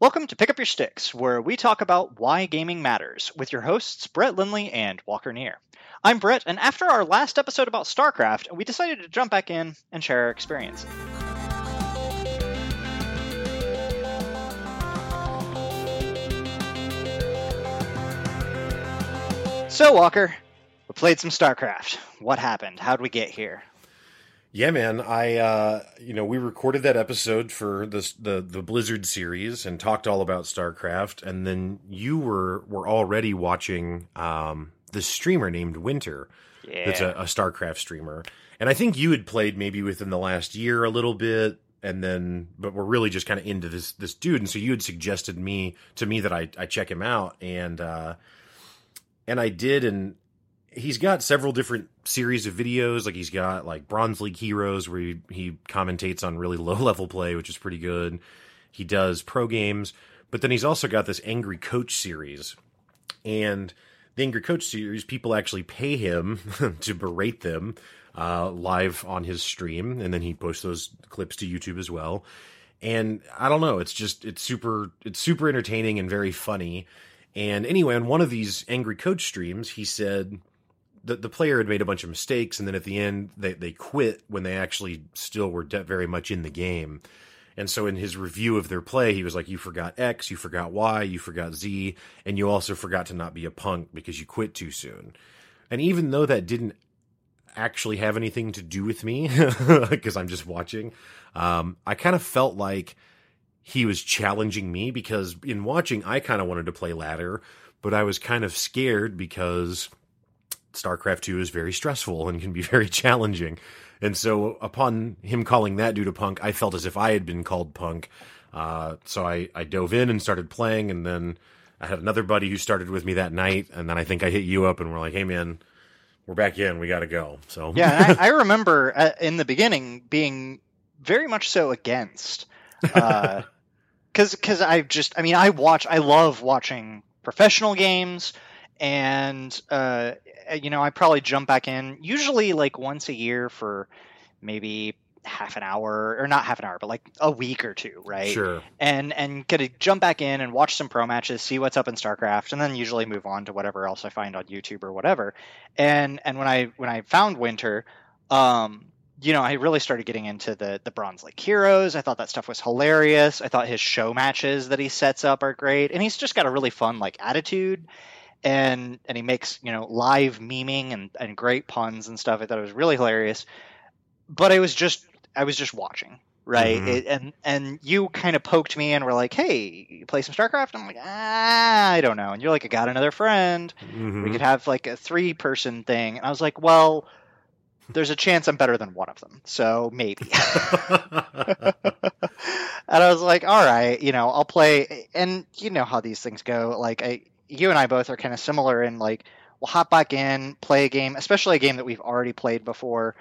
Welcome to Pick Up Your Sticks, where we talk about why gaming matters, with your hosts Brett Lindley and Walker Neer. I'm Brett, and after our last episode about StarCraft, we decided to jump back in and share our experiences. So, Walker, we played some StarCraft. What happened? How'd we get here? Yeah, man. I uh, you know we recorded that episode for the the the Blizzard series and talked all about StarCraft, and then you were were already watching um, this streamer named Winter. Yeah. That's a, a StarCraft streamer, and I think you had played maybe within the last year a little bit, and then but we're really just kind of into this this dude, and so you had suggested me to me that I I check him out, and uh, and I did, and he's got several different series of videos. Like he's got like Bronze League Heroes where he, he commentates on really low level play, which is pretty good. He does pro games, but then he's also got this Angry Coach series. And the Angry Coach series, people actually pay him to berate them uh, live on his stream, and then he posts those clips to YouTube as well. And I don't know, it's just it's super it's super entertaining and very funny. And anyway, on one of these Angry Coach streams, he said the, the player had made a bunch of mistakes, and then at the end they, they quit when they actually still were de- very much in the game. And so in his review of their play, he was like, "You forgot X, you forgot Y, you forgot Z, and you also forgot to not be a punk because you quit too soon." And even though that didn't actually have anything to do with me, because I'm just watching, um, I kind of felt like he was challenging me because in watching, I kind of wanted to play ladder, but I was kind of scared because StarCraft 2 is very stressful and can be very challenging. And so, upon him calling that dude a punk, I felt as if I had been called punk. Uh, so I, I dove in and started playing, and then I had another buddy who started with me that night, and then I think I hit you up, and we're like, "Hey, man, we're back in. We got to go." So yeah, I, I remember uh, in the beginning being very much so against, because because I just I mean I watch I love watching professional games and uh, you know I probably jump back in usually like once a year for maybe half an hour or not half an hour but like a week or two right sure. and and get to jump back in and watch some pro matches see what's up in starcraft and then usually move on to whatever else i find on youtube or whatever and and when i when i found winter um you know, I really started getting into the the Bronze League Heroes. I thought that stuff was hilarious. I thought his show matches that he sets up are great, and he's just got a really fun like attitude, and and he makes you know live memeing and and great puns and stuff. I thought it was really hilarious. But I was just I was just watching, right? Mhm. It, and and you kind of poked me and were like, "Hey, you play some StarCraft?" I'm like, "Ah, I don't know." And you're like, "I got another friend." Mhm. we could have like a three person thing and i was like well there's a chance i'm better than one of them so maybe and i was like all right you know i'll play and you know how these things go like I, you and i both are kind of similar in like we'll hop back in play a game especially a game that we've already played before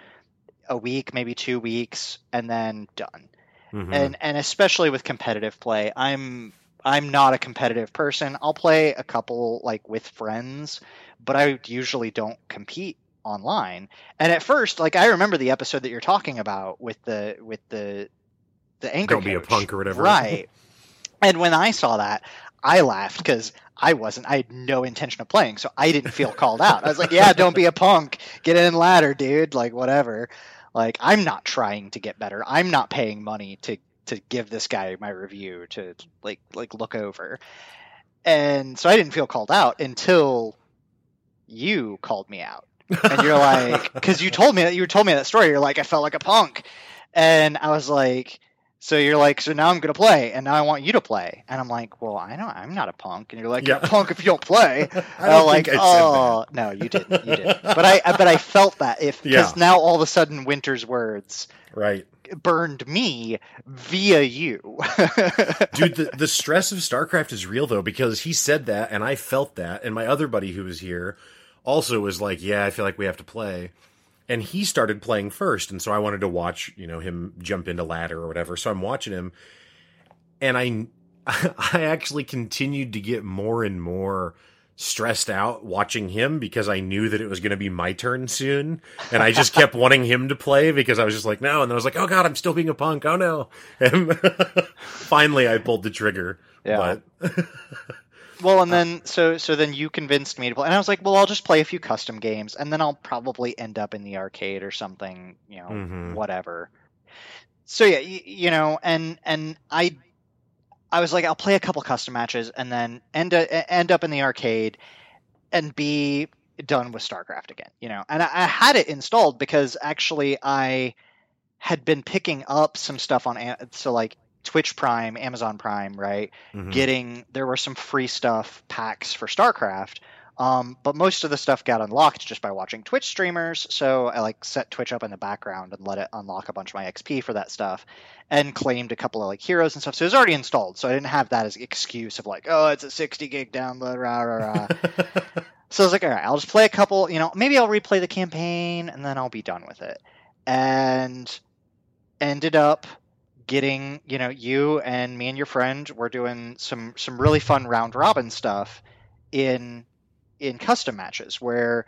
a week maybe two weeks and then done. Mhm. and and especially with competitive play i'm i'm not a competitive person. I'll play a couple like with friends but i usually don't compete online. And at first like i remember the episode that you're talking about with the with the the anchor Don't be a punk or whatever. right. And when i saw that i laughed because i wasn't i had no intention of playing so i didn't feel called out. I was like yeah don't be a punk. Get in ladder dude. Like whatever. Like i'm not trying to get better. I'm not paying money to to give this guy my review to like like look over. And so i didn't feel called out until you called me out. And you're like because you told me that you told me that story. You're like i felt like a punk. And i was like so you're like so now i'm gonna play and now i want you to play and i'm like well i know i'm not a punk and you're like you're Yeah. a punk if you don't play I don't I'm like, think I said oh no, you didn't, you didn't. But I, but I felt that if because Yeah. now all of a sudden Winter's words. Right. burned me via you. Dude, the, the stress of StarCraft is real though, because he said that and I felt that, and my other buddy who was here also was like, Yeah, I feel like we have to play. And he started playing first, and so I wanted to watch, you know, him jump into ladder or whatever. So I'm watching him, and I I actually continued to get more and more stressed out watching him because I knew that it was going to be my turn soon, and I just kept wanting him to play because I was just like, no, and then I was like, oh god, I'm still being a punk. Oh no! And finally, I pulled the trigger. Yeah. But Well, and then so so then you convinced me to play, and I was like, well, I'll just play a few custom games, and then I'll probably end up in the arcade or something, you know, Mhm. whatever. So yeah, you, you know, and and I I was like, I'll play a couple custom matches, and then end uh, end up in the arcade, and be done with StarCraft again, you know. And I, I had it installed because actually I had been picking up some stuff on so like Twitch Prime, Amazon Prime, right? Mhm. getting there were some free stuff packs for StarCraft. Um, but most of the stuff got unlocked just by watching Twitch streamers. So I like set Twitch up in the background and let it unlock a bunch of my XP for that stuff, and claimed a couple of like heroes and stuff. So it was already installed. So I didn't have that as excuse of like, oh, it's a 60 gig download, rah rah rah. So I was like, all right, I'll just play a couple, you know, maybe I'll replay the campaign and then I'll be done with it. And ended up getting, you know, you and me and your friend were doing some some really fun round robin stuff in in custom matches where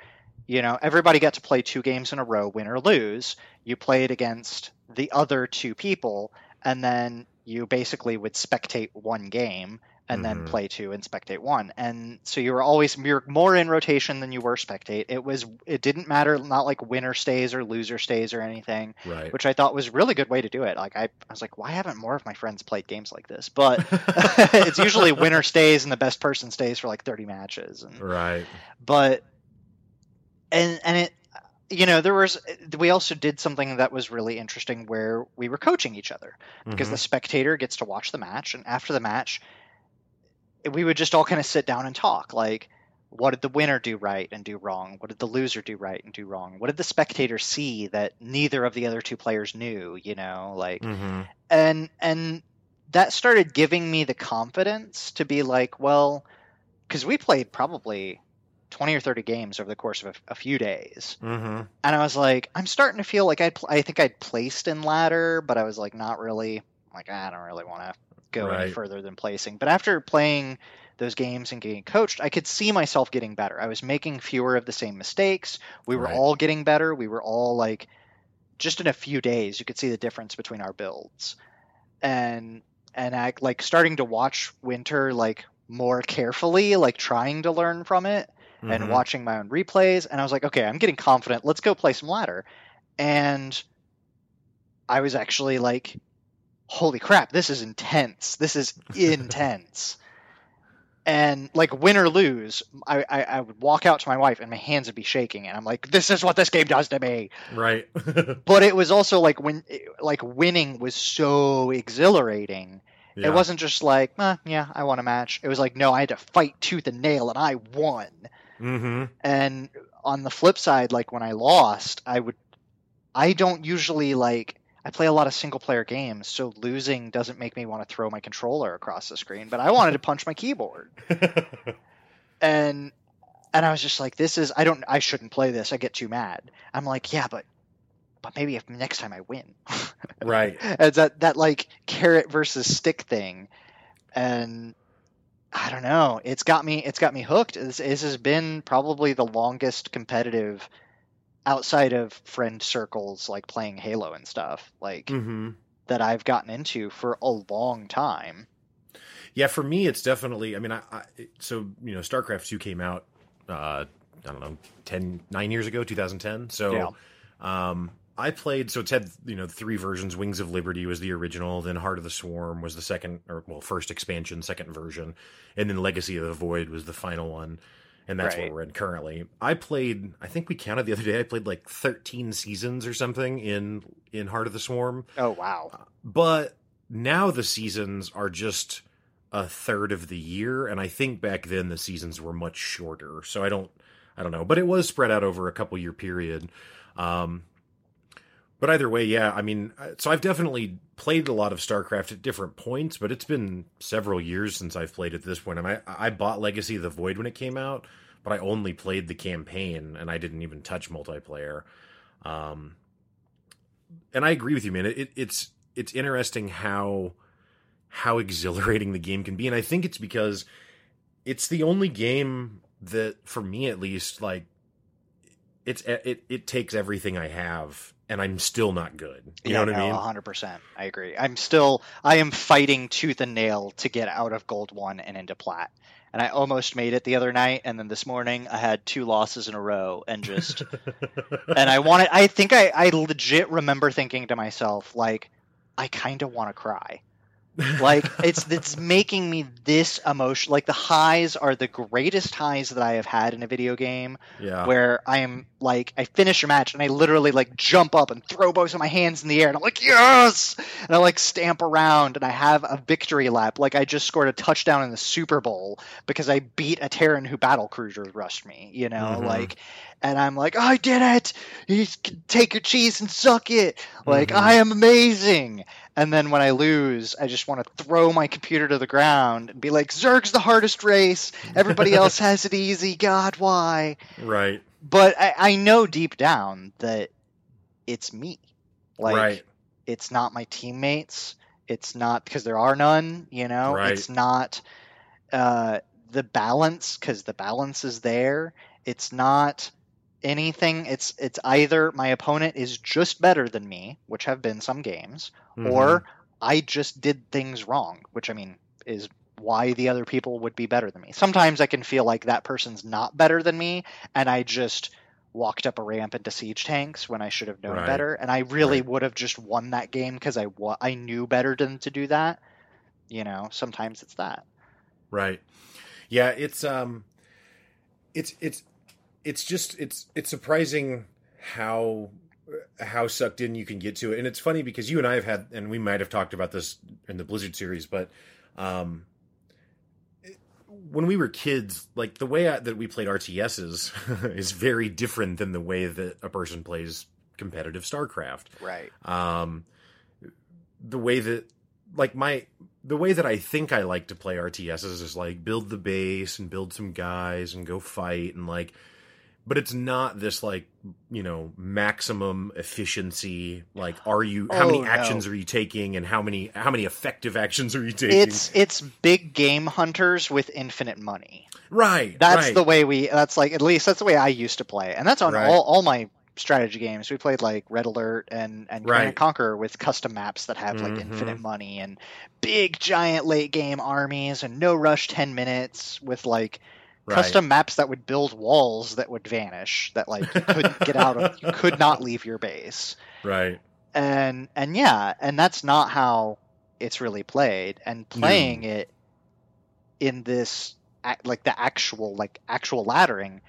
you know everybody got to play two games in a row, win or lose. You played against the other two people, and then you basically would spectate one game and then Mhm. play two and spectate one. And so you were always more in rotation than you were spectate. It was it didn't matter not like winner stays or loser stays or anything, right. which I thought was a really good way to do it. Like I, I was like, why haven't more of my friends played games like this? But it's usually winner stays and the best person stays for like 30 matches. And right. but and and it you know there was we also did something that was really interesting where we were coaching each other because Mhm. the spectator gets to watch the match and after the match we would just all kind of sit down and talk like what did the winner do right and do wrong what did the loser do right and do wrong what did the spectator see that neither of the other two players knew you know like Mhm. and and that started giving me the confidence to be like well because we played probably 20 or 30 games over the course of a, a few days Mhm. and i was like i'm starting to feel like i pl- i think i'd placed in ladder but i was like not really like i don't really want to go any further than placing. But after playing those games and getting coached i could see myself getting better. I was making fewer of the same mistakes. We were Right. all getting better. We were all like just in a few days you could see the difference between our builds. And and I like starting to watch winter like more carefully like trying to learn from it and Mhm. watching my own replays. And i was like okay i'm getting confident. Let's go play some ladder. And i was actually like holy crap this is intense this is intense and like win or lose I, I i would walk out to my wife and my hands would be shaking and i'm like this is what this game does to me Right. but it was also like when like winning was so exhilarating Yeah. it wasn't just like eh, yeah i won a match it was like no i had to fight tooth and nail and i won Mm-hmm. and on the flip side like when i lost i would i don't usually like i play a lot of single player games so losing doesn't make me want to throw my controller across the screen but i wanted to punch my keyboard. And and i was just like this is i don't i shouldn't play this i get too mad. I'm like yeah but but maybe if next time i win. Right. it's that that like carrot versus stick thing and i don't know it's got me it's got me hooked. This, this has been probably the longest competitive outside of friend circles like playing halo and stuff like Mhm. that i've gotten into for a long time Yeah, for me, it's definitely. I mean, I, I so you know, StarCraft two came out. Uh, I don't know, 10, nine years ago, two thousand ten. So, Yeah. um, I played. So it's had you know three versions. Wings of Liberty was the original. Then Heart of the Swarm was the second, or well, first expansion, second version, and then Legacy of the Void was the final one. And that's Right. what we're in currently. I played. I think we counted the other day. I played like thirteen seasons or something in in Heart of the Swarm oh wow but now the seasons are just a third of the year and i think back then the seasons were much shorter so i don't i don't know but it was spread out over a couple year period um but either way yeah i mean uh, so i've definitely played a lot of starcraft at different points but it's been several years since i've played at this point. I, mean, I i bought legacy of the void when it came out but i only played the campaign and i didn't even touch multiplayer. Um and I agree with you, man. It, it, it's it's interesting how how exhilarating the game can be, and I think it's because it's the only game that for me at least, like it's it it takes everything I have, and I'm still not good. You yeah, know what no, I mean? hundred percent. I agree. I'm still I am fighting tooth and nail to get out of gold one and into plat. And I almost made it the other night, and then this morning I had two losses in a row, and just and I wanted. I think I I legit remember thinking to myself like, I kind of want to cry. Like it's it's making me this emotional like the highs are the greatest highs that i have had in a video game yeah. where i am like i finish a match and i literally like jump up and throw both of my hands in the air and i'm like yes and i like stamp around and i have a victory lap like i just scored a touchdown in the super bowl because i beat a terran who battle cruiser rushed me you know Mhm. like and i'm like i did it you take your cheese and suck it like Mhm. i am amazing and then when I lose, I just want to throw my computer to the ground and be like, Zerg's the hardest race. Everybody else has it easy. God, why? right. But I, I know deep down that it's me. Like, right. it's not my teammates. It's not because there are none, you know? Right. It's not uh, the balance because the balance is there. It's not anything. It's it's either my opponent is just better than me, which have been some games, Mhm. or I just did things wrong, which I mean is why the other people would be better than me. Sometimes I can feel like that person's not better than me, and I just walked up a ramp into siege tanks when I should have known Right. better, and I really Right. would have just won that game because I wa- I knew better than to do that. You know, sometimes it's that. Right. Yeah, it's um it's it's it's just it's it's surprising how how sucked in you can get to it. And it's funny because you and I have had and we might have talked about this in the Blizzard series, but um when we were kids, like the way I, that we played RTSs is very different than the way that a person plays competitive StarCraft Right. um the way that like my the way that I think I like to play RTSs is like build the base and build some guys and go fight and like but it's not this like you know maximum efficiency like are you how Oh, many no. actions are you taking and how many how many effective actions are you taking It's it's big game hunters with infinite money. right That's right. the way we. That's like at least that's the way I used to play, and that's on Right. all, all my strategy games. We played like Red Alert and and Right. Conquer with custom maps that have like Mhm. infinite money and big giant late game armies and no rush ten minutes with like Right. custom maps that would build walls that would vanish that like you couldn't get out of. You could not leave your base right and and yeah and that's not how it's really played and playing it in this like the actual like actual laddering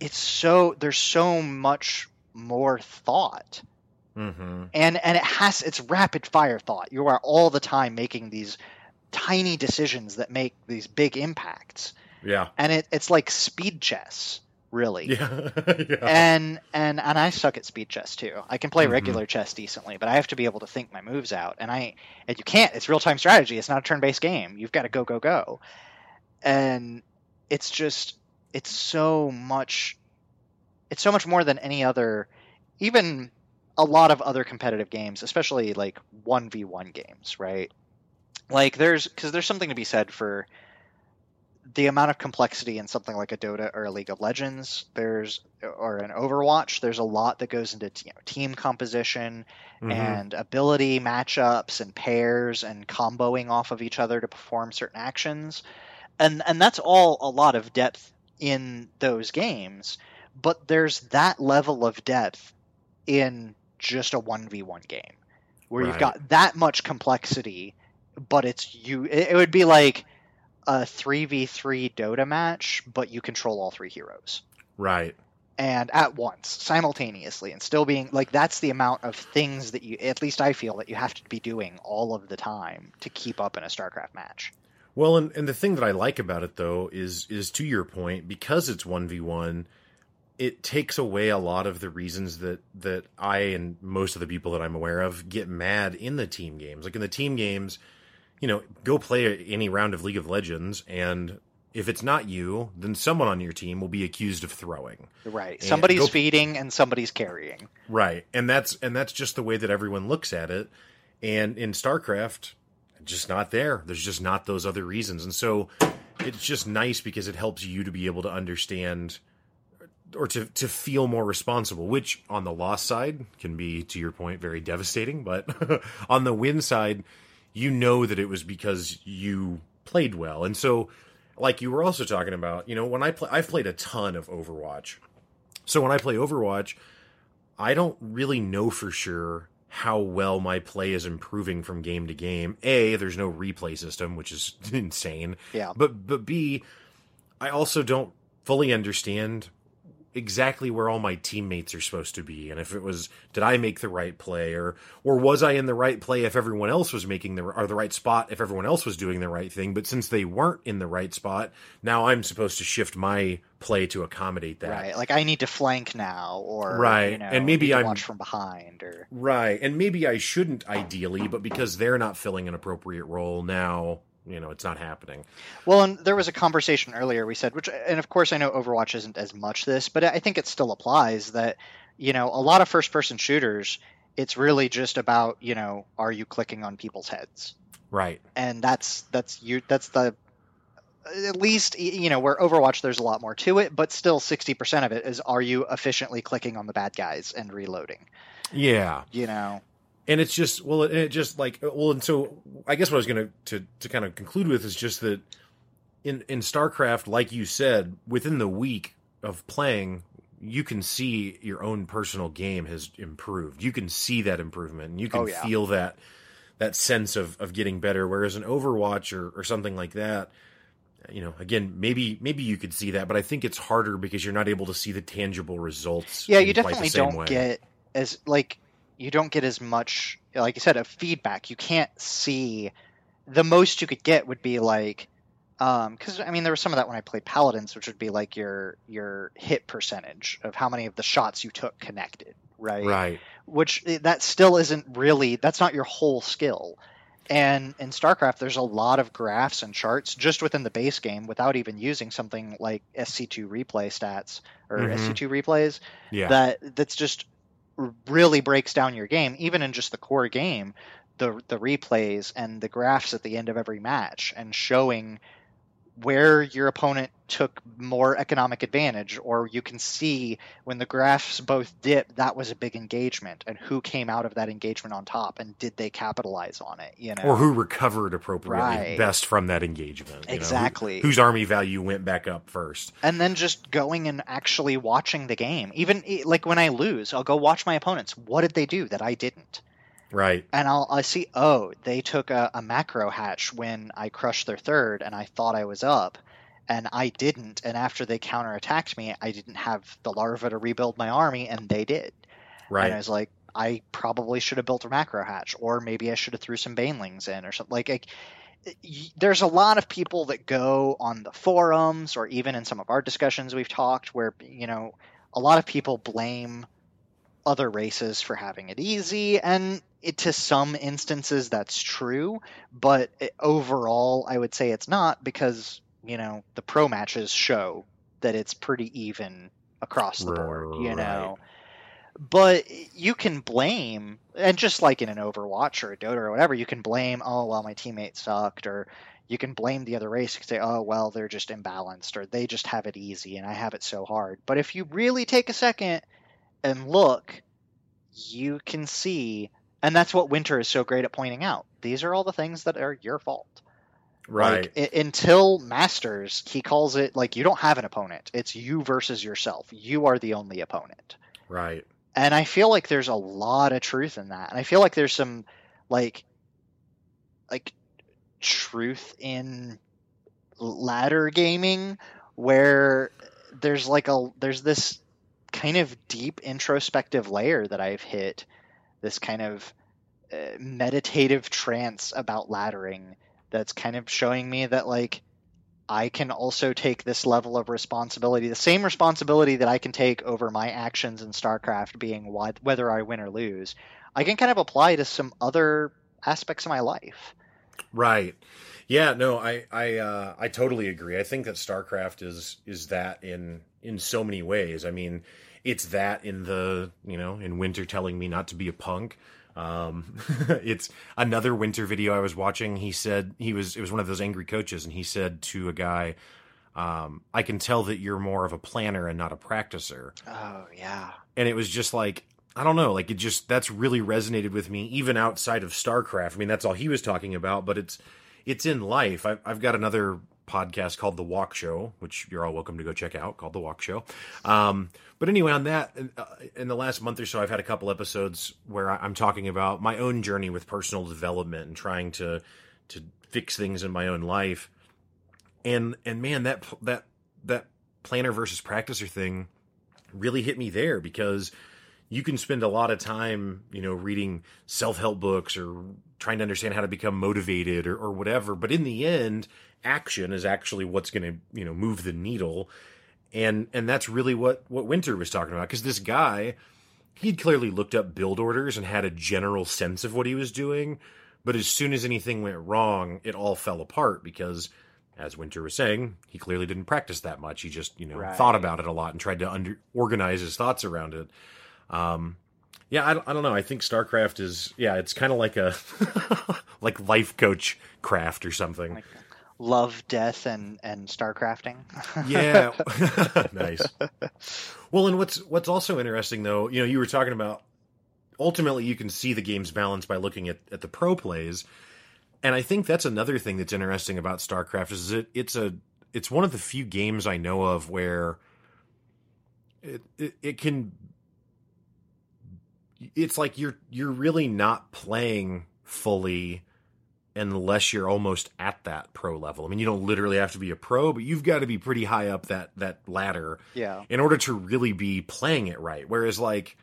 it's so there's so much more thought mm-hmm. and and it has it's rapid fire thought you are all the time making these tiny decisions that make these big impacts yeah and it, it's like speed chess really yeah, yeah. and and and I suck at speed chess too. I can play Mhm. regular chess decently, but I have to be able to think my moves out, and I and you can't. It's real time strategy. It's not a turn based game. You've got to go go go, and it's just it's so much. It's so much more than any other, even a lot of other competitive games, especially like one v one games, right? Like there's because there's something to be said for the amount of complexity in something like a Dota or a League of Legends, there's or an Overwatch, there's a lot that goes into you know, team composition Mhm. and ability matchups and pairs and comboing off of each other to perform certain actions. And and that's all a lot of depth in those games, but there's that level of depth in just a 1v1 game where you've got that much complexity, but it's you it, it would be like a 3v3 Dota match, but you control all three heroes right and at once simultaneously and still being like that's the amount of things that you at least I feel that you have to be doing all of the time to keep up in a StarCraft match. Well, and, and the thing that I like about it though is is to your point because it's one v one, it takes away a lot of the reasons that that I and most of the people that I'm aware of get mad in the team games. Like in the team games, you know, go play any round of League of Legends, and if it's not you, then someone on your team will be accused of throwing. Right. And Somebody's go- feeding and somebody's carrying. Right. And that's and that's just the way that everyone looks at it. And in StarCraft, just not there. There's just not those other reasons. And so it's just nice because it helps you to be able to understand or to to feel more responsible, which on the loss side can be, to your point, very devastating. But on the win side, you know that it was because you played well, and so like you were also talking about, you know, when I play, I've played a ton of Overwatch, so when I play Overwatch, I don't really know for sure how well my play is improving from game to game. A, there's no replay system, which is insane. Yeah. But but B, I also don't fully understand exactly where all my teammates are supposed to be and if it was did I make the right play or or was I in the right play if everyone else was making the or the right spot if everyone else was doing the right thing but since they weren't in the right spot now I'm supposed to shift my play to accommodate that Right. Like I need to flank now or Right. you know, And maybe I'm- watch from behind or right and maybe I shouldn't ideally but because they're not filling an appropriate role now you know it's not happening Well, and there was a conversation earlier we said, which, and of course, I know Overwatch isn't as much this, but I think it still applies that, you know, a lot of first person shooters, it's really just about, you know, are you clicking on people's heads? right And that's, that's you, that's the, at least, you know, where Overwatch, there's a lot more to it, but still 60% of it is are you efficiently clicking on the bad guys and reloading, yeah you know? And it's just well it, it just like well and so i guess what i was gonna to to kind of conclude with is just that in in starcraft like you said within the week of playing you can see your own personal game has improved you can see that improvement and you can Oh, yeah. feel that that sense of of getting better whereas an overwatch or, or something like that you know again maybe maybe you could see that but i think it's harder because you're not able to see the tangible results Yeah, you definitely don't way. get as like you don't get as much like you said of feedback. You can't see the most you could get would be like um because I mean there was some of that when I played Paladins, which would be like your your hit percentage of how many of the shots you took connected, right? right Which eh, that still isn't really that's not your whole skill. And in StarCraft, there's a lot of graphs and charts just within the base game without even using something like SC2 replay stats or Mhm. SC2 replays yeah that that's just really breaks down your game even in just the core game the the replays and the graphs at the end of every match and showing where your opponent took more economic advantage or you can see when the graphs both dip that was a big engagement and who came out of that engagement on top and did they capitalize on it you know or who recovered appropriately Right. best from that engagement. you know, who- Exactly. whose army value went back up first. and then just going and actually watching the game even like when i lose i'll go watch my opponents what did they do that i didn't Right. and I'll I see oh they took a, a macro hatch when I crushed their third and I thought I was up and I didn't and after they counterattacked me I didn't have the larva to rebuild my army and they did Right. and I was like I probably should have built a macro hatch or maybe I should have threw some banelings in or something like, like there's a lot of people that go on the forums or even in some of our discussions we've talked where you know a lot of people blame other races for having it easy and it, to some instances that's true but it, overall i would say it's not because you know the pro matches show that it's pretty even across the board you know? but you can blame and just like in an overwatch or a dota or whatever you can blame oh well my teammate sucked or you can blame the other race and say oh well they're just imbalanced or they just have it easy and i have it so hard. But if you really take a second and look you can see and that's what winter is so great at pointing out these are all the things that are your fault Right. like, i- until masters he calls it like you don't have an opponent it's you versus yourself you are the only opponent right. and I feel like there's a lot of truth in that. And I feel like there's some like like truth in ladder gaming where there's like a there's this kind of deep introspective layer that I've hit this kind of uh, meditative trance about laddering that's kind of showing me that like I can also take this level of responsibility, the same responsibility that I can take over my actions in StarCraft being whether I win or lose. I can kind of apply to some other aspects of my life. Right. Yeah, no, I I uh I totally agree. I think that StarCraft is is that in in so many ways. I mean, it's that in the, you know, in Winter telling me not to be a punk, Um, it's another winter video I was watching. He said he was it was one of those angry coaches, and he said to a guy, um, "I can tell that you're more of a planner and not a practicer." Oh yeah. And it was just like I don't know, like it just that's really resonated with me, even outside of StarCraft. I mean, that's all he was talking about, but it's it's in life. I've, I've got another podcast called The Walk Show, which you're all welcome to go check out, called The Walk Show. Um, but anyway, on that, in, uh, the last month or so, I've had a couple episodes where I'm talking about my own journey with personal development and trying to to fix things in my own life. And and man, that that that planner versus practicer thing really hit me there because you can spend a lot of time, you know, reading self help books or trying to understand how to become motivated or, or whatever. But in the end, action is actually what's going to, you know, move the needle. And and that's really what what Winter was talking about because this guy, he'd clearly looked up build orders and had a general sense of what he was doing. But as soon as anything went wrong, it all fell apart because as Winter was saying, he clearly didn't practice that much. He just, you know, right. thought about it a lot and tried to under, organize his thoughts around it. Um, yeah, I, don't, I don't know. I think StarCraft is yeah, it's kind of like a like life coach craft or something. Like love, death, and and StarCrafting. yeah, nice. Well, and what's what's also interesting though, you know, you were talking about ultimately you can see the game's balance by looking at at the pro plays, and I think that's another thing that's interesting about StarCraft is it it's a it's one of the few games I know of where it, it, it can it's like you're you're really not playing fully unless you're almost at that pro level. I mean, you don't literally have to be a pro, but you've got to be pretty high up that that ladder, yeah, in order to really be playing it right. Whereas, like,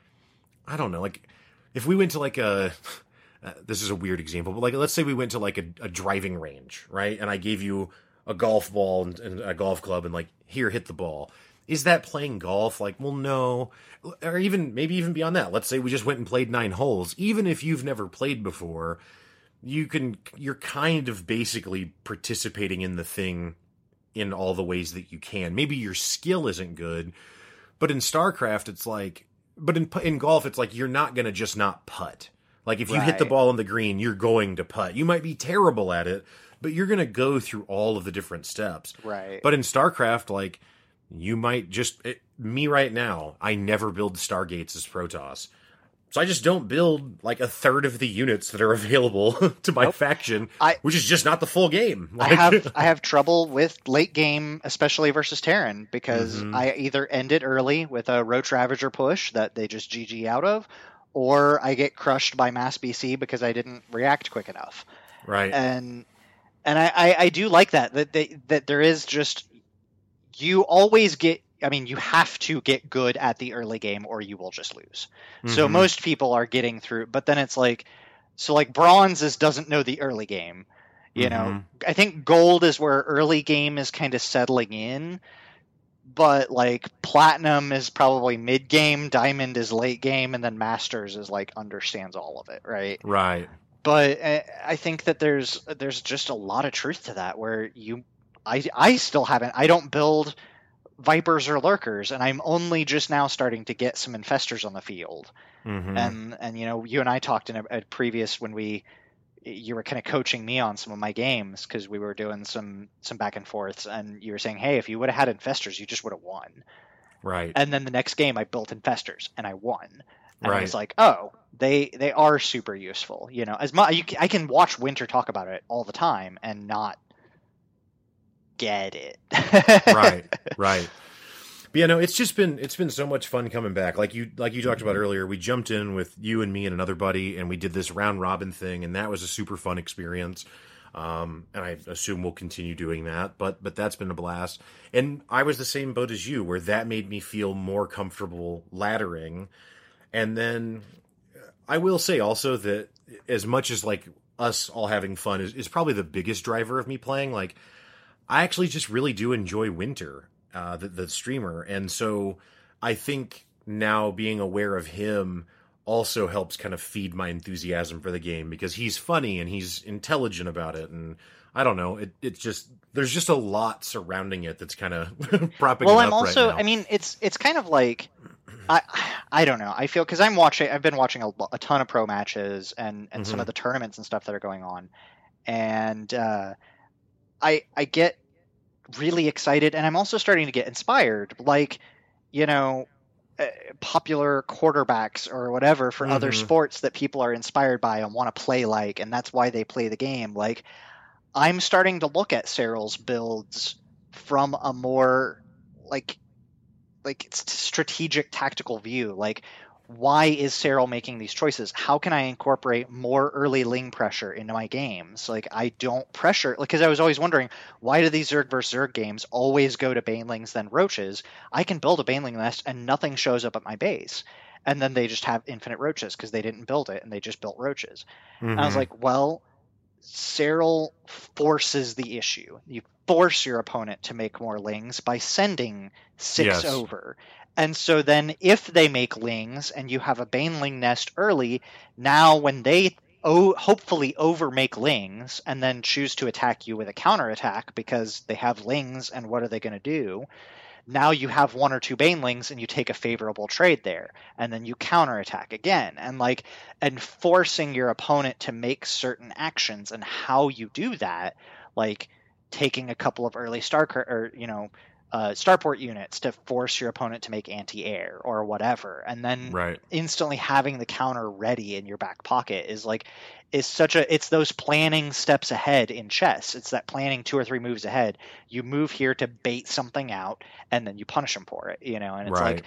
I don't know, like if we went to like a uh, this is a weird example, but like let's say we went to like a, a driving range, right? And I gave you a golf ball and, and a golf club, and like here, hit the ball is that playing golf? Like, well, no. Or even maybe even beyond that. Let's say we just went and played nine holes. Even if you've never played before, you can you're kind of basically participating in the thing in all the ways that you can. Maybe your skill isn't good, but in StarCraft it's like but in in golf it's like you're not going to just not putt. Like if you right. hit the ball on the green, you're going to putt. You might be terrible at it, but you're going to go through all of the different steps. Right. But in StarCraft like you might just it, me right now. I never build stargates as Protoss, so I just don't build like a third of the units that are available to my nope. faction, I, which is just not the full game. Like, I have I have trouble with late game, especially versus Terran, because mm-hmm. I either end it early with a Roach Ravager push that they just GG out of, or I get crushed by Mass BC because I didn't react quick enough. Right. And and I, I, I do like that that they, that there is just you always get I mean, you have to get good at the early game or you will just lose. Mm-hmm. So most people are getting through, but then it's like, so like bronze is doesn't know the early game. You mm-hmm. know, I think gold is where early game is kind of settling in, but like platinum is probably mid game, diamond is late game, and then masters is like understands all of it, right? Right. But eh, I think that there's there's just a lot of truth to that where you I I still haven't. I don't build vipers or lurkers, and I'm only just now starting to get some infestors on the field. Mm-hmm. And and you know, you and I talked in a, a previous when we you were kind of coaching me on some of my games because we were doing some some back and forths, and you were saying, "Hey, if you would have had infestors, you just would have won." Right. And then the next game, I built infestors and I won. And right. I was like, "Oh, they they are super useful." You know, as much I can watch Winter talk about it all the time and not get it. right, right. But yeah, no, it's just been it's been so much fun coming back. Like you like you talked about earlier, we jumped in with you and me and another buddy, and we did this round robin thing, and that was a super fun experience. Um, and I assume we'll continue doing that. But but that's been a blast. And I was the same boat as you, where that made me feel more comfortable laddering. And then I will say also that as much as like us all having fun is, is probably the biggest driver of me playing. Like I actually just really do enjoy Winter, uh, the, the streamer, and so I think now being aware of him also helps kind of feed my enthusiasm for the game because he's funny and he's intelligent about it and I don't know it it's just there's just a lot surrounding it that's kind of propping well I'm also right I mean it's it's kind of like I I don't know. I feel because I'm watching. I've been watching a, a, ton of pro matches and and mm-hmm. some of the tournaments and stuff that are going on, and uh, I I get really excited, and I'm also starting to get inspired. Like, you know, uh, popular quarterbacks or whatever for mm-hmm. other sports that people are inspired by and want to play like, and that's why they play the game. Like, I'm starting to look at Serral's builds from a more like like strategic tactical view like why is Serral making these choices? How can I incorporate more early ling pressure into my games? Like I don't pressure because I was always wondering why do these Zerg versus Zerg games always go to banelings then roaches? I can build a baneling nest and nothing shows up at my base. And then they just have infinite roaches because they didn't build it and they just built roaches. Mm-hmm. And I was mm-hmm. like, well, Serral forces the issue. You force your opponent to make more lings by sending six yes. over. And so then if they make lings and you have a baneling nest early, now when they oh, hopefully overmake lings and then choose to attack you with a counterattack because they have lings and what are they going to do? Now you have one or two banelings and you take a favorable trade there and then you counterattack again and like and forcing your opponent to make certain actions and how you do that like taking a couple of early star or you know uh, starport units to force your opponent to make anti-air or whatever and then right. instantly having the counter ready in your back pocket is like is such a it's those planning steps ahead in chess it's that planning two or three moves ahead you move here to bait something out and then you punish them for it you know and it's right. like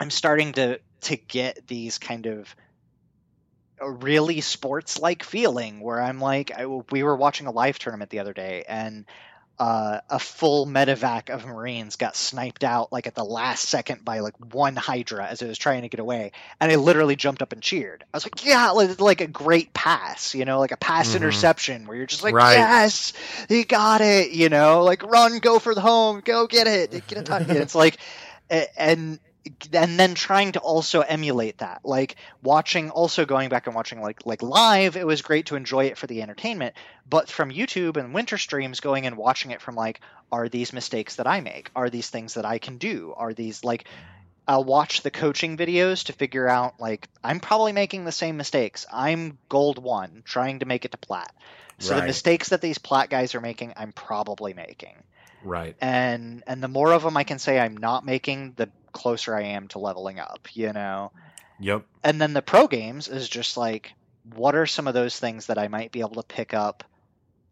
i'm starting to to get these kind of a really sports like feeling where i'm like I, we were watching a live tournament the other day and uh, a full medevac of Marines got sniped out like at the last second by like one Hydra as it was trying to get away, and I literally jumped up and cheered. I was like, "Yeah, like, a great pass, you know, like a pass mm-hmm. interception where you're just like, right. yes, he got it, you know, like run, go for the home, go get it, get a touch." it's like, and and then trying to also emulate that. Like watching also going back and watching like like live it was great to enjoy it for the entertainment. But from youtube and winter streams going and watching it from like are these mistakes that i make? Are these things that i can do? Are these like i'll watch the coaching videos to figure out like i'm probably making the same mistakes. I'm gold one trying to make it to plat. So right. the mistakes that these plat guys are making i'm probably making right and and the more of them i can say i'm not making the closer I am to leveling up, you know? Yep. And then the pro games is just like, what are some of those things that I might be able to pick up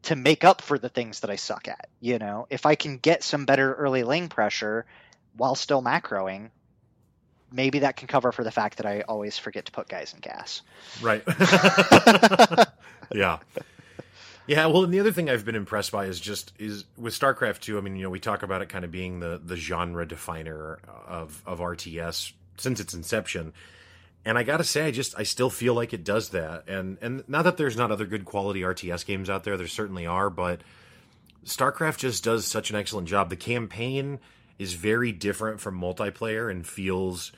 to make up for the things that I suck at? You know, if I can get some better early lane pressure while still macroing, maybe that can cover for the fact that I always forget to put guys in gas. Right. yeah. Yeah, well, and the other thing I've been impressed by is just is with StarCraft 2. I mean, you know, we talk about it kind of being the the genre definer of of RTS since its inception. And I got to say I just I still feel like it does that. And and not that there's not other good quality RTS games out there, there certainly are, but StarCraft just does such an excellent job. The campaign is very different from multiplayer and feels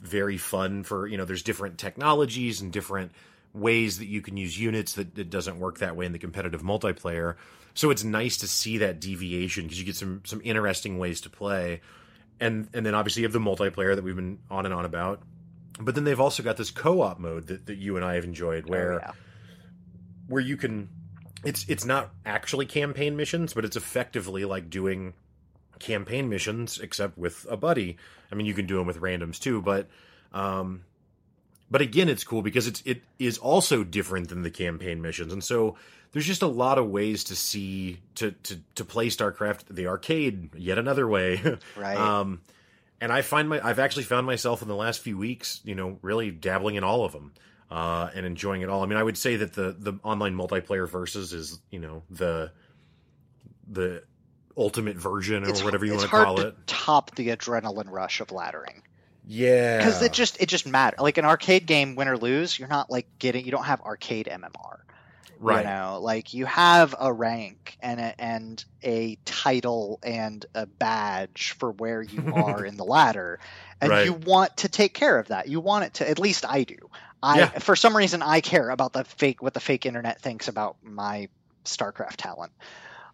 very fun for, you know, there's different technologies and different ways that you can use units that, that doesn't work that way in the competitive multiplayer. So it's nice to see that deviation because you get some some interesting ways to play. And and then obviously you have the multiplayer that we've been on and on about. But then they've also got this co-op mode that, that you and I have enjoyed oh, where oh, yeah. where you can it's it's not actually campaign missions, but it's effectively like doing campaign missions except with a buddy. I mean, you can do them with randoms too, but um, but again, it's cool because it's it is also different than the campaign missions, and so there's just a lot of ways to see to to to play StarCraft the arcade yet another way. Right. um, and I find my I've actually found myself in the last few weeks, you know, really dabbling in all of them. Uh, and enjoying it all. I mean, I would say that the the online multiplayer versus is you know the the ultimate version or it's, whatever you want to call it. top the adrenaline rush of laddering. Yeah, because it just it just matters. Like an arcade game, win or lose, you're not like getting. You don't have arcade MMR. Right. You know, like you have a rank and a, and a title and a badge for where you are in the ladder, and right. you want to take care of that. You want it to. At least I do. I yeah. for some reason I care about the fake what the fake internet thinks about my StarCraft talent.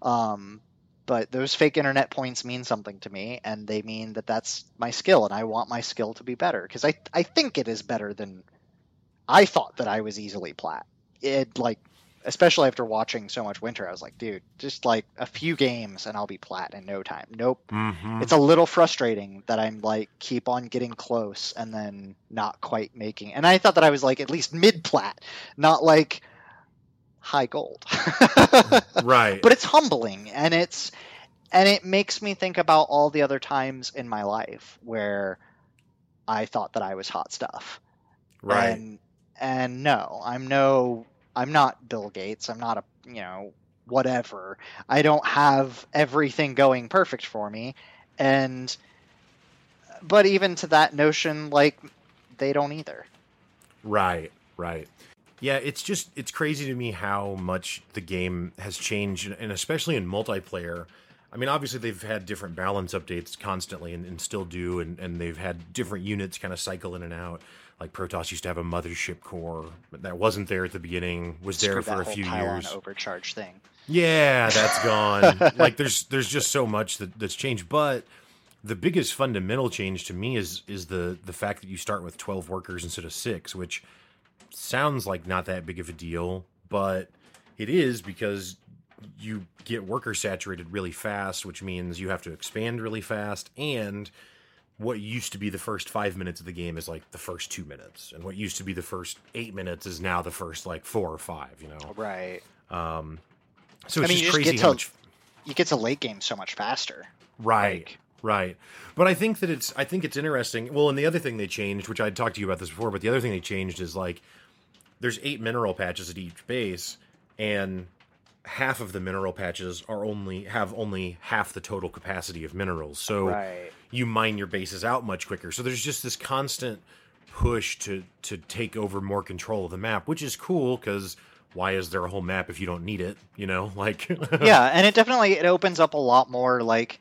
Um, but those fake internet points mean something to me, and they mean that that's my skill, and I want my skill to be better because I I think it is better than I thought that I was easily plat. It like especially after watching so much winter, I was like, dude, just like a few games and I'll be plat in no time. Nope. Mm-hmm. It's a little frustrating that I'm like keep on getting close and then not quite making. And I thought that I was like at least mid plat, not like high gold. right. But it's humbling and it's and it makes me think about all the other times in my life where I thought that I was hot stuff. right. And and no, I'm no I'm not Bill Gates. I'm not a, you know, whatever. I don't have everything going perfect for me and but even to that notion like they don't either. Right, right. Yeah, it's just it's crazy to me how much the game has changed, and especially in multiplayer. I mean, obviously they've had different balance updates constantly, and, and still do, and, and they've had different units kind of cycle in and out. Like Protoss used to have a mothership core but that wasn't there at the beginning, was there for a few years. overcharge thing. Yeah, that's gone. like there's there's just so much that, that's changed. But the biggest fundamental change to me is is the the fact that you start with twelve workers instead of six, which sounds like not that big of a deal, but it is because you get worker saturated really fast, which means you have to expand really fast and what used to be the first five minutes of the game is like the first two minutes, and what used to be the first eight minutes is now the first like four or five. You know, Right. um, so I it's mean, you just just crazy how to- much. You get to late game so much faster. Right, like- right. But I think that it's I think it's interesting. Well, and the other thing they changed, which I talked to you about this before, but the other thing they changed is like there's eight mineral patches at each base, and half of the mineral patches are only have only half the total capacity of minerals. So Right. you mine your bases out much quicker. So there's just this constant push to to take over more control of the map, which is cool because why is there a whole map if you don't need it? You know, like yeah, and it definitely it opens up a lot more like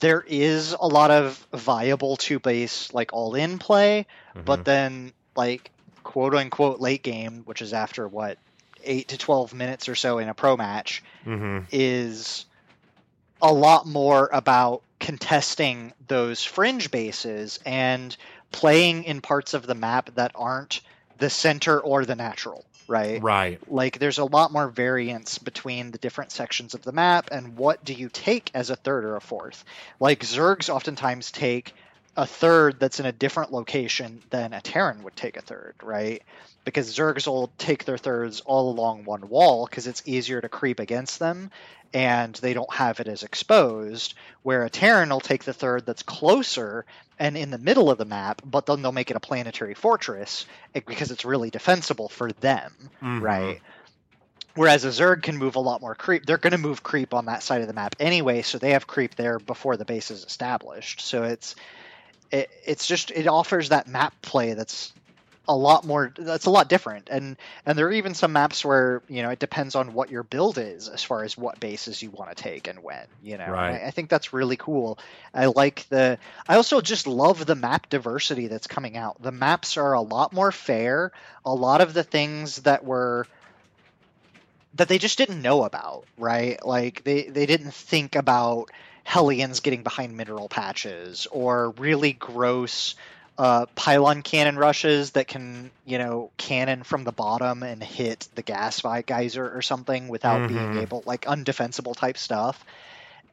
there is a lot of viable two base like all in play, Mhm. but then like quote unquote late game, which is after what eight to twelve minutes or so in a pro match, Mhm. is a lot more about contesting those fringe bases and playing in parts of the map that aren't the center or the natural, right? right, like there's a lot more variance between the different sections of the map and what do you take as a third or a fourth like zergs oftentimes take a third that's in a different location than a terran would take a third right because zergs will take their thirds all along one wall because it's easier to creep against them and they don't have it as exposed where a terran will take the third that's closer and in the middle of the map but then they'll make it a planetary fortress eh, because it's really defensible for them Mhm. right? Whereas a Zerg can move a lot more creep. They're going to move creep on that side of the map anyway, so they have creep there before the base is established. So it's it, it's just it offers that map play that's a lot more that's a lot different. And and there are even some maps where you know it depends on what your build is as far as what bases you want to take and when you know? Right. I, I think that's really cool. I like the i also just love the map diversity that's coming out. The maps are a lot more fair. A lot of the things that were that they just didn't know about right? Like they they didn't think about hellions getting behind mineral patches or really gross uh, pylon cannon rushes that can, you know, cannon from the bottom and hit the gas geyser or something without being Mhm. able, like undefensible type stuff,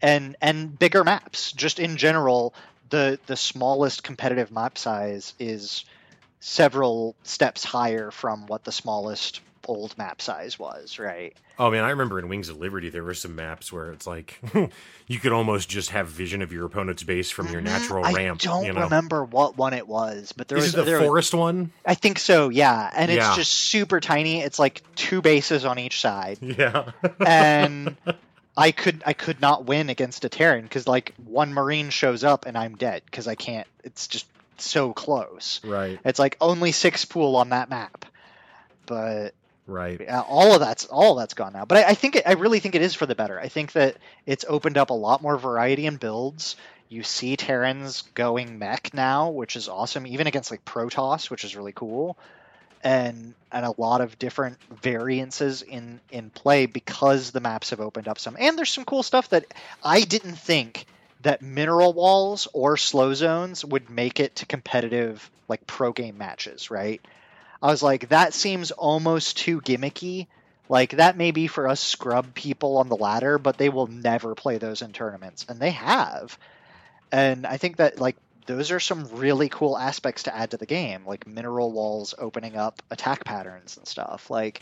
and and bigger maps. Just in general, the the smallest competitive map size is several steps higher from what the smallest old map size was, right? Oh man, I remember in Wings of Liberty there were some maps where it's like you could almost just have vision of your opponent's base from your Mhm. natural I ramp. I don't you know? remember what one it was, but there Is was it the there, forest one? I think so, yeah. And it's Yeah. just super tiny. It's like two bases on each side. Yeah. And I could I could not win against a Terran because like one Marine shows up and I'm dead because I can't. It's just so close. right. It's like only six pool on that map, but Right. all of that's all of that's gone now. But I, I think it, I really think it is for the better. I think that it's opened up a lot more variety in builds. You see Terrans going mech now, which is awesome, even against like Protoss, which is really cool. and and a lot of different variances in in play because the maps have opened up some and there's some cool stuff that i didn't think that mineral walls or slow zones would make it to competitive like pro game matches right i was like that seems almost too gimmicky like that may be for us scrub people on the ladder but they will never play those in tournaments and they have and i think that like those are some really cool aspects to add to the game, like mineral walls opening up attack patterns and stuff. Like,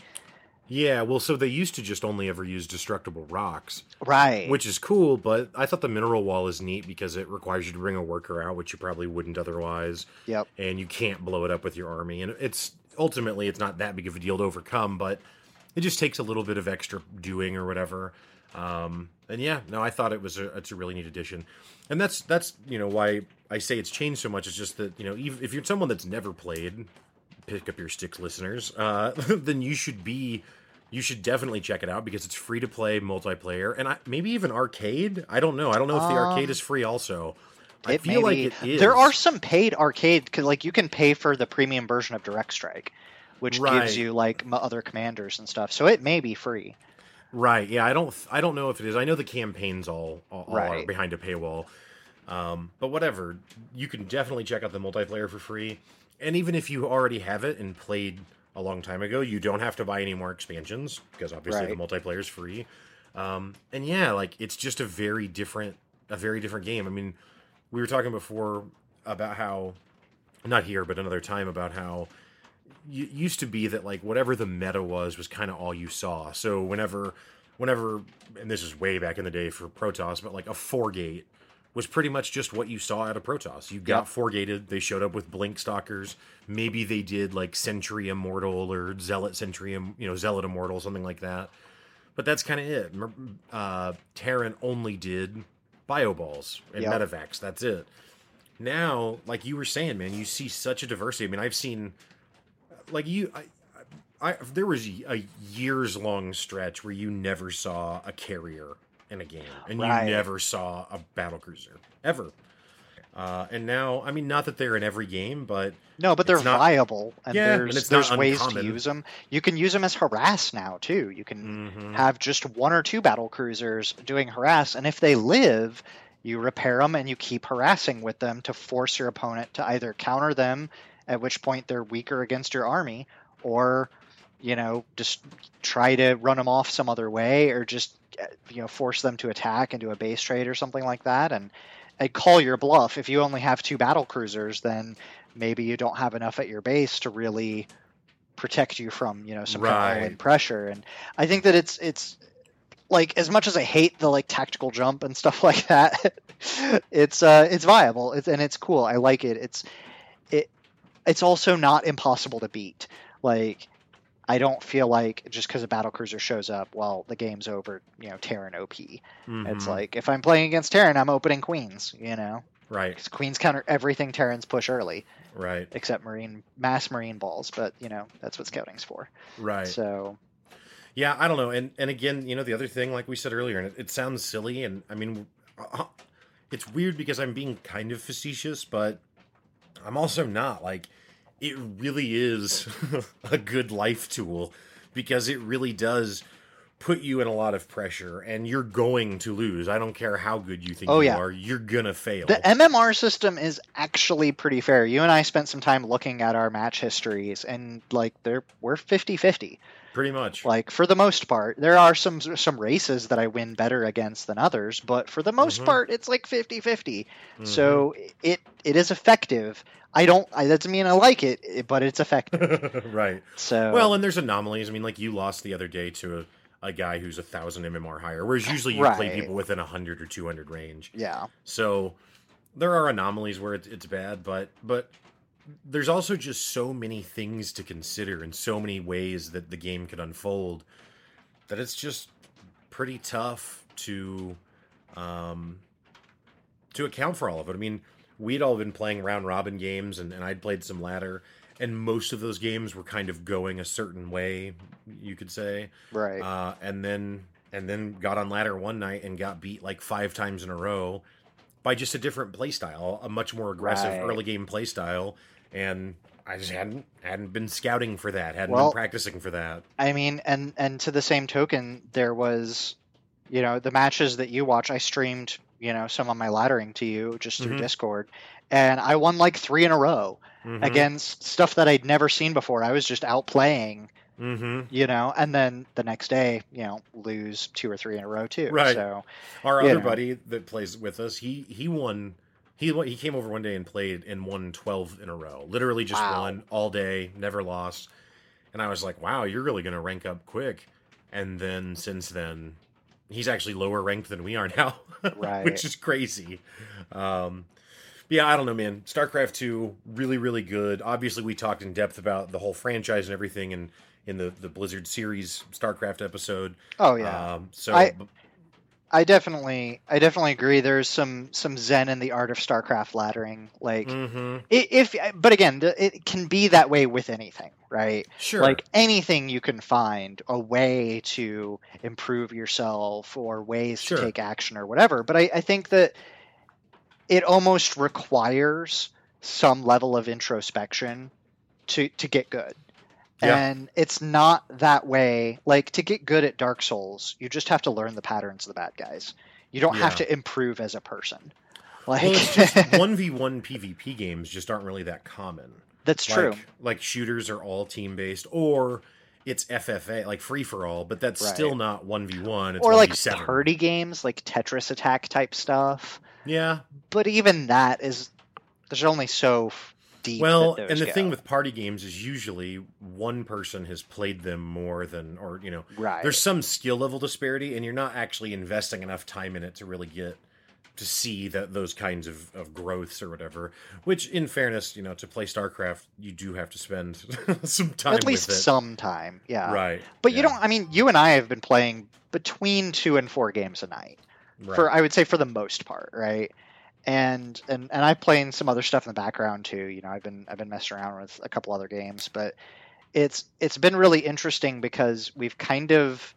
yeah, well, so they used to just only ever use destructible rocks, right? Which is cool, but I thought the mineral wall is neat because it requires you to bring a worker out, which you probably wouldn't otherwise. Yep. And you can't blow it up with your army, and it's ultimately it's not that big of a deal to overcome, but it just takes a little bit of extra doing or whatever. Um, and yeah, no, I thought it was a it's a really neat addition, and that's that's you know why I say it's changed so much. It's just that you know even if you're someone that's never played, pick up your sticks, listeners. Uh, then you should be you should definitely check it out because it's free to play multiplayer and I, maybe even arcade. I don't know. I don't know if the Um, arcade is free also. I it feel may like be- it is. There are some paid arcade like you can pay for the premium version of Direct Strike, which Right. gives you like m- other commanders and stuff. So it may be free. Right. Yeah. I don't. I don't know if it is. I know the campaigns all, all, all are behind a paywall. Um, but whatever. You can definitely check out the multiplayer for free. And even if you already have it and played a long time ago, you don't have to buy any more expansions because obviously the multiplayer is free. Um, and yeah, like it's just a very different, a very different game. I mean, we were talking before about how, not here, but another time about how y- used to be that like whatever the meta was was kind of all you saw. So whenever, whenever, and this is way back in the day for Protoss, but like a four gate was pretty much just what you saw out of Protoss. You got Yep. four gated. They showed up with blink stalkers. Maybe they did like Sentry Immortal or Zealot Sentry, you know, Zealot Immortal, something like that. But that's kind of it. Uh, Terran only did bio balls and Yep. medevacs. That's it. Now, like you were saying, man, you see such a diversity. I mean, I've seen like you. I, I there was a years long stretch where you never saw a carrier in a game, and Right. you never saw a battle cruiser ever. Uh, and now, I mean, not that they're in every game, but No, but they're not- viable, and Yeah, and there's it's there's ways to use them. You can use them as harass now too. You can mhm, have just one or two battle cruisers doing harass, and if they live, you repair them and you keep harassing with them to force your opponent to either counter them, at which point they're weaker against your army, or you know just try to run them off some other way, or just uh, you know force them to attack and do a base trade or something like that, and. And call your bluff. If you only have two battle cruisers, then maybe you don't have enough at your base to really protect you from you know some kind of all-in pressure. And I think that it's it's like as much as I hate the like tactical jump and stuff like that, it's uh it's viable. It's and it's cool. I like it. It's it it's also not impossible to beat. Like I don't feel like just because a battle cruiser shows up, well, the game's over. You know, Terran OP. It's mhm, like if I'm playing against Terran, I'm opening Queens. You know, right, because Queens counter everything Terrans push early, right, except Marine mass Marine balls. But you know, that's what scouting's for. right. So Yeah, I don't know. And and again, you know, the other thing, like we said earlier, and it, it sounds silly, and I mean, uh, it's weird because I'm being kind of facetious, but I'm also not. Like, it really is a good life tool because it really does put you in a lot of pressure, and you're going to lose. I don't care how good you think Oh, you yeah. are, you're gonna fail. The MMR system is actually pretty fair. You and I spent some time looking at our match histories, and like they're we're 50-50. Pretty much. Like for the most part, there are some some races that I win better against than others, but for the most Mhm. part, it's like 50-50. Mhm. So it it is effective. I don't. I, that doesn't mean I like it, but it's effective. right. So Well, and there's anomalies. I mean, like you lost the other day to a, a guy who's a thousand MMR higher, whereas usually you play people within a hundred or two hundred range. yeah, So there are anomalies where it's, it's bad, but but there's also just so many things to consider and so many ways that the game could unfold that it's just pretty tough to um to account for all of it. I mean, we'd all been playing round robin games and, and I'd played some ladder and most of those games were kind of going a certain way, you could say right. uh, and then and then got on ladder one night and got beat like five times in a row by just a different play style, a much more aggressive Right. early game play style, and I just hadn't hadn't been scouting for that, hadn't Well- been practicing for that. I mean, and and to the same token, there was, you know, the matches that you watch. I streamed, you know, some of my laddering to you just through Mhm. Discord, and I won like three in a row Mhm. against stuff that I'd never seen before. I was just out playing, hmm you know, and then the next day, you know, lose two or three in a row too. Right. So Our other know. buddy that plays with us, he he won. He he came over one day and played and won twelve in a row. Literally just Wow. won all day, never lost. And I was like, "Wow, you're really going to rank up quick." And then since then, he's actually lower ranked than we are now, Right. which is crazy. Um, yeah, I don't know, man. StarCraft two, really, really good. Obviously, we talked in depth about the whole franchise and everything, and in the the Blizzard series StarCraft episode. oh yeah. Um, so I- I definitely, I definitely agree. There's some some zen in the art of StarCraft laddering. Like, hmm if, but again, it can be that way with anything, right? sure. Like anything you can find a way to improve yourself or ways Sure. to take action or whatever. But I, I think that it almost requires some level of introspection to to get good. Yeah. And it's not that way. Like to get good at Dark Souls, you just have to learn the patterns of the bad guys. You don't have to improve as a person. Like Well, it's just one v one PvP games just aren't really that common. that's like, true. Like shooters are all team based, or it's FFA, like free for all, but that's still not one v one. It's Or like 1v7. party games, like Tetris Attack type stuff. Yeah. But even that is there's only so deep. Well, and the those thing with party games is usually one person has played them more than, or you know, right, there's some skill level disparity, and you're not actually investing enough time in it to really get to see that those kinds of, of growths or whatever. Which, in fairness, you know, to play StarCraft, you do have to spend some time at least some time. Yeah, right? But you don't. I mean, you and I have been playing between two and four games a night. right. For I would say for the most part, right? And and and I'm playing some other stuff in the background too. You know, I've been I've been messing around with a couple other games, but it's it's been really interesting because we've kind of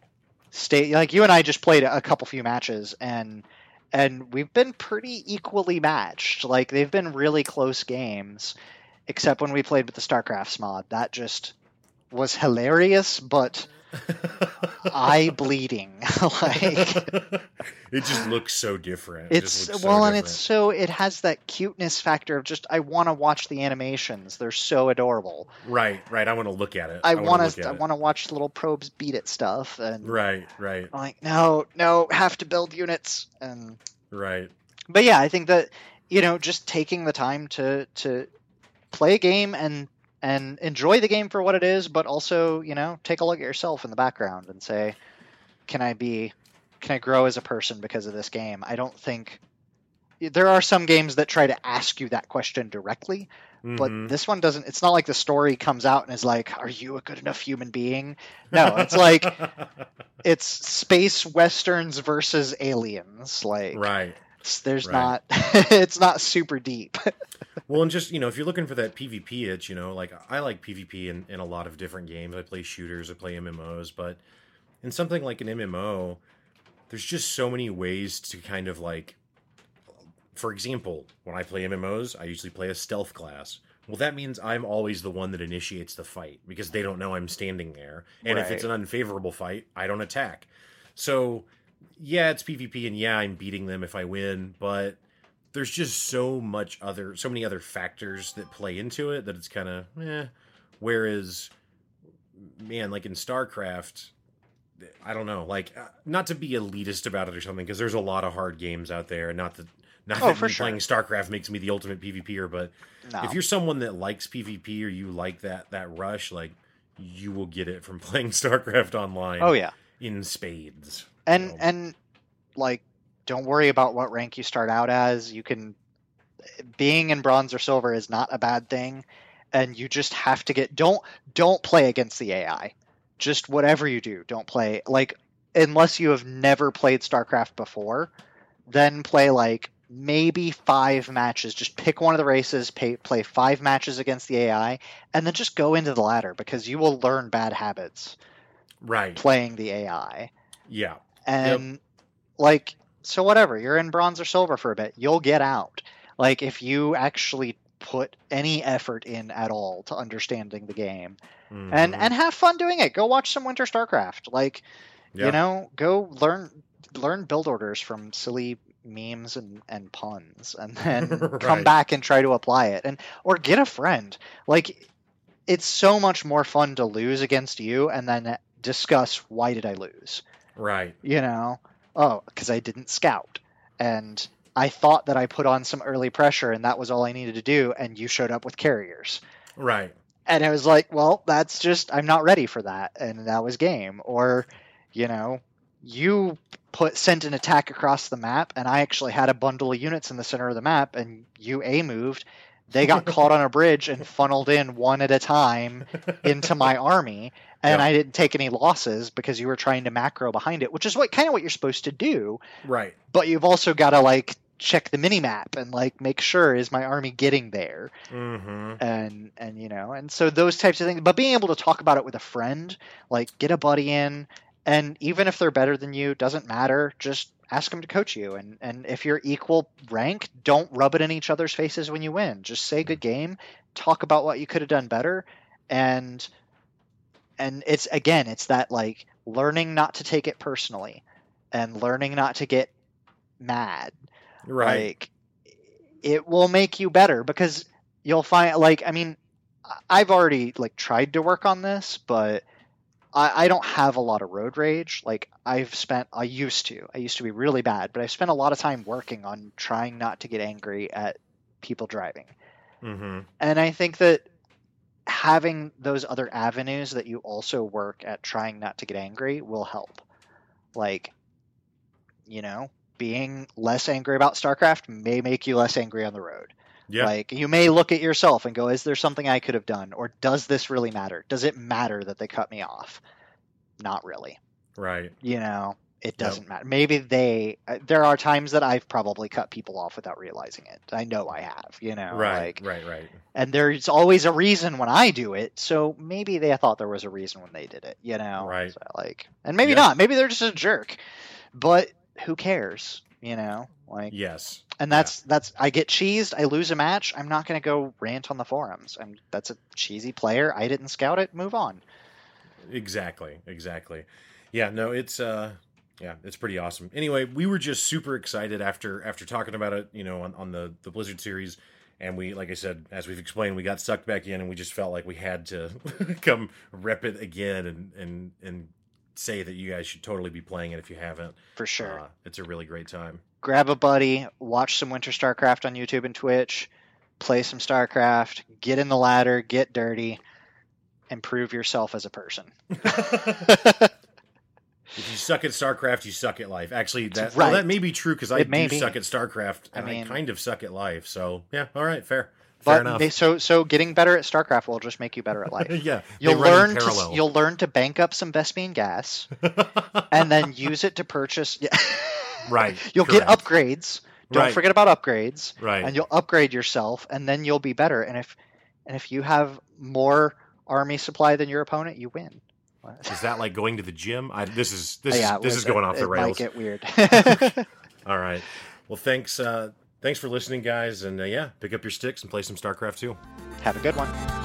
stayed like you and I just played a couple few matches and and we've been pretty equally matched. Like they've been really close games, except when we played with the StarCraft mod. That just was hilarious, but eye bleeding. like it just looks so different. It it's so well, and it's so it has that cuteness factor of just I want to watch the animations. They're so adorable. right, right. I want to look at it. I want to I want to watch little probes beat at stuff, and Right, right, I'm like, no, no, have to build units. And right. but yeah, I think that you know just taking the time to to play a game and and enjoy the game for what it is, but also you know take a look at yourself in the background and say, can I be, can I grow as a person because of this game? I don't think there are some games that try to ask you that question directly, but Mhm. this one doesn't. It's not like the story comes out and is like, "Are you a good enough human being?" No, it's like it's space westerns versus aliens. Like, right. There's right. not. it's not super deep. Well, and just you know, if you're looking for that PvP itch, you know, like I like PvP in, in a lot of different games. I play shooters, I play MMOs, but in something like an MMO, there's just so many ways to kind of like, for example, when I play MMOs, I usually play a stealth class. Well, that means I'm always the one that initiates the fight because they don't know I'm standing there. And if it's an unfavorable fight, I don't attack. So, yeah, it's PvP, and yeah, I'm beating them if I win, but there's just so much other so many other factors that play into it that it's kind of eh. whereas man like in starcraft i don't know like uh, not to be elitist about it or something because there's a lot of hard games out there and not that not Oh, that for me sure. playing starcraft makes me the ultimate pvper but no. if you're someone that likes pvp or you like that that rush like you will get it from playing starcraft online oh yeah, in spades and So- and like, don't worry about what rank you start out as. You can being in bronze or silver is not a bad thing, and you just have to get don't don't play against the AI. Just whatever you do, don't play like unless you have never played StarCraft before. Then play like maybe five matches. Just pick one of the races, pay, play five matches against the AI, and then just go into the ladder because you will learn bad habits right playing the AI. yeah And like so whatever, you're in bronze or silver for a bit, you'll get out. Like if you actually put any effort in at all to understanding the game Mhm. and and have fun doing it go watch some winter starcraft like Yeah. you know go learn learn build orders from silly memes and, and puns and then come back and try to apply it and or get a friend like it's so much more fun to lose against you and then discuss why did i lose right. you know oh because i didn't scout and i thought that i put on some early pressure and that was all i needed to do and you showed up with carriers Right. and it was like well that's just i'm not ready for that and that was game or you know you put sent an attack across the map and i actually had a bundle of units in the center of the map and you a moved they got caught on a bridge and funneled in one at a time into my army and Yeah. i didn't take any losses because you were trying to macro behind it which is what kind of what you're supposed to do Right. but you've also got to like check the mini map and like make sure is my army getting there Mm-hmm. and and you know and so those types of things but being able to talk about it with a friend like get a buddy in and even if they're better than you doesn't matter just ask them to coach you. And and if you're equal rank don't rub it in each other's faces when you win. Just say good game talk about what you could have done better. And and it's again it's that like learning not to take it personally and learning not to get mad. Right. like it will make you better because you'll find like I mean I've already like tried to work on this, but I, I don't have a lot of road rage. Like I've spent I used to. I used to be really bad, but I've spent a lot of time working on trying not to get angry at people driving. mm-hmm. And I think that having those other avenues that you also work at trying not to get angry will help. Like, you know, being less angry about StarCraft may make you less angry on the road. Yeah. Like, you may look at yourself and go, is there something I could have done? Or does this really matter? Does it matter that they cut me off? Not really. right. You know, it doesn't matter. Maybe they, uh, there are times that I've probably cut people off without realizing it. I know I have, you know, Right. like, right. Right. and there's always a reason when I do it. So maybe they thought there was a reason when they did it, you know? Right. So, like, and maybe Yeah. not. Maybe they're just a jerk. But who cares? You know, like, Yes. and that's that's I get cheesed. I lose a match. I'm not going to go rant on the forums. I'm that's a cheesy player. I didn't scout it. Move on. Exactly. Exactly. Yeah. No. It's uh. Yeah, it's pretty awesome. Anyway, we were just super excited after after talking about it, you know, on, on the the Blizzard series, and we, like I said, as we've explained, we got sucked back in, and we just felt like we had to come rep it again and and and say that you guys should totally be playing it if you haven't. For sure. Uh, it's a really great time. Grab a buddy. Watch some Winter StarCraft on YouTube and Twitch. Play some StarCraft. Get in the ladder. Get dirty. Improve yourself as a person. If you suck at StarCraft, you suck at life. Actually, that right. well, that may be true because I It do suck at StarCraft, and I, mean- kind of suck at life. So yeah, all right, fair, fair But enough. they, so so getting better at StarCraft will just make you better at life. yeah, You'll learn to you'll learn to bank up some Vespene gas and then use it to purchase. Yeah. right. you'll get upgrades. Don't Right. forget about upgrades, Right. and you'll upgrade yourself, and then you'll be better. And if and if you have more army supply than your opponent, you win. Is that like going to the gym? I, this is this Yeah, is this it is going off the it rails. Might get weird. All right. Well, thanks. Uh, thanks for listening, guys, and uh, yeah, pick up your sticks and play some StarCraft 2. have a good one.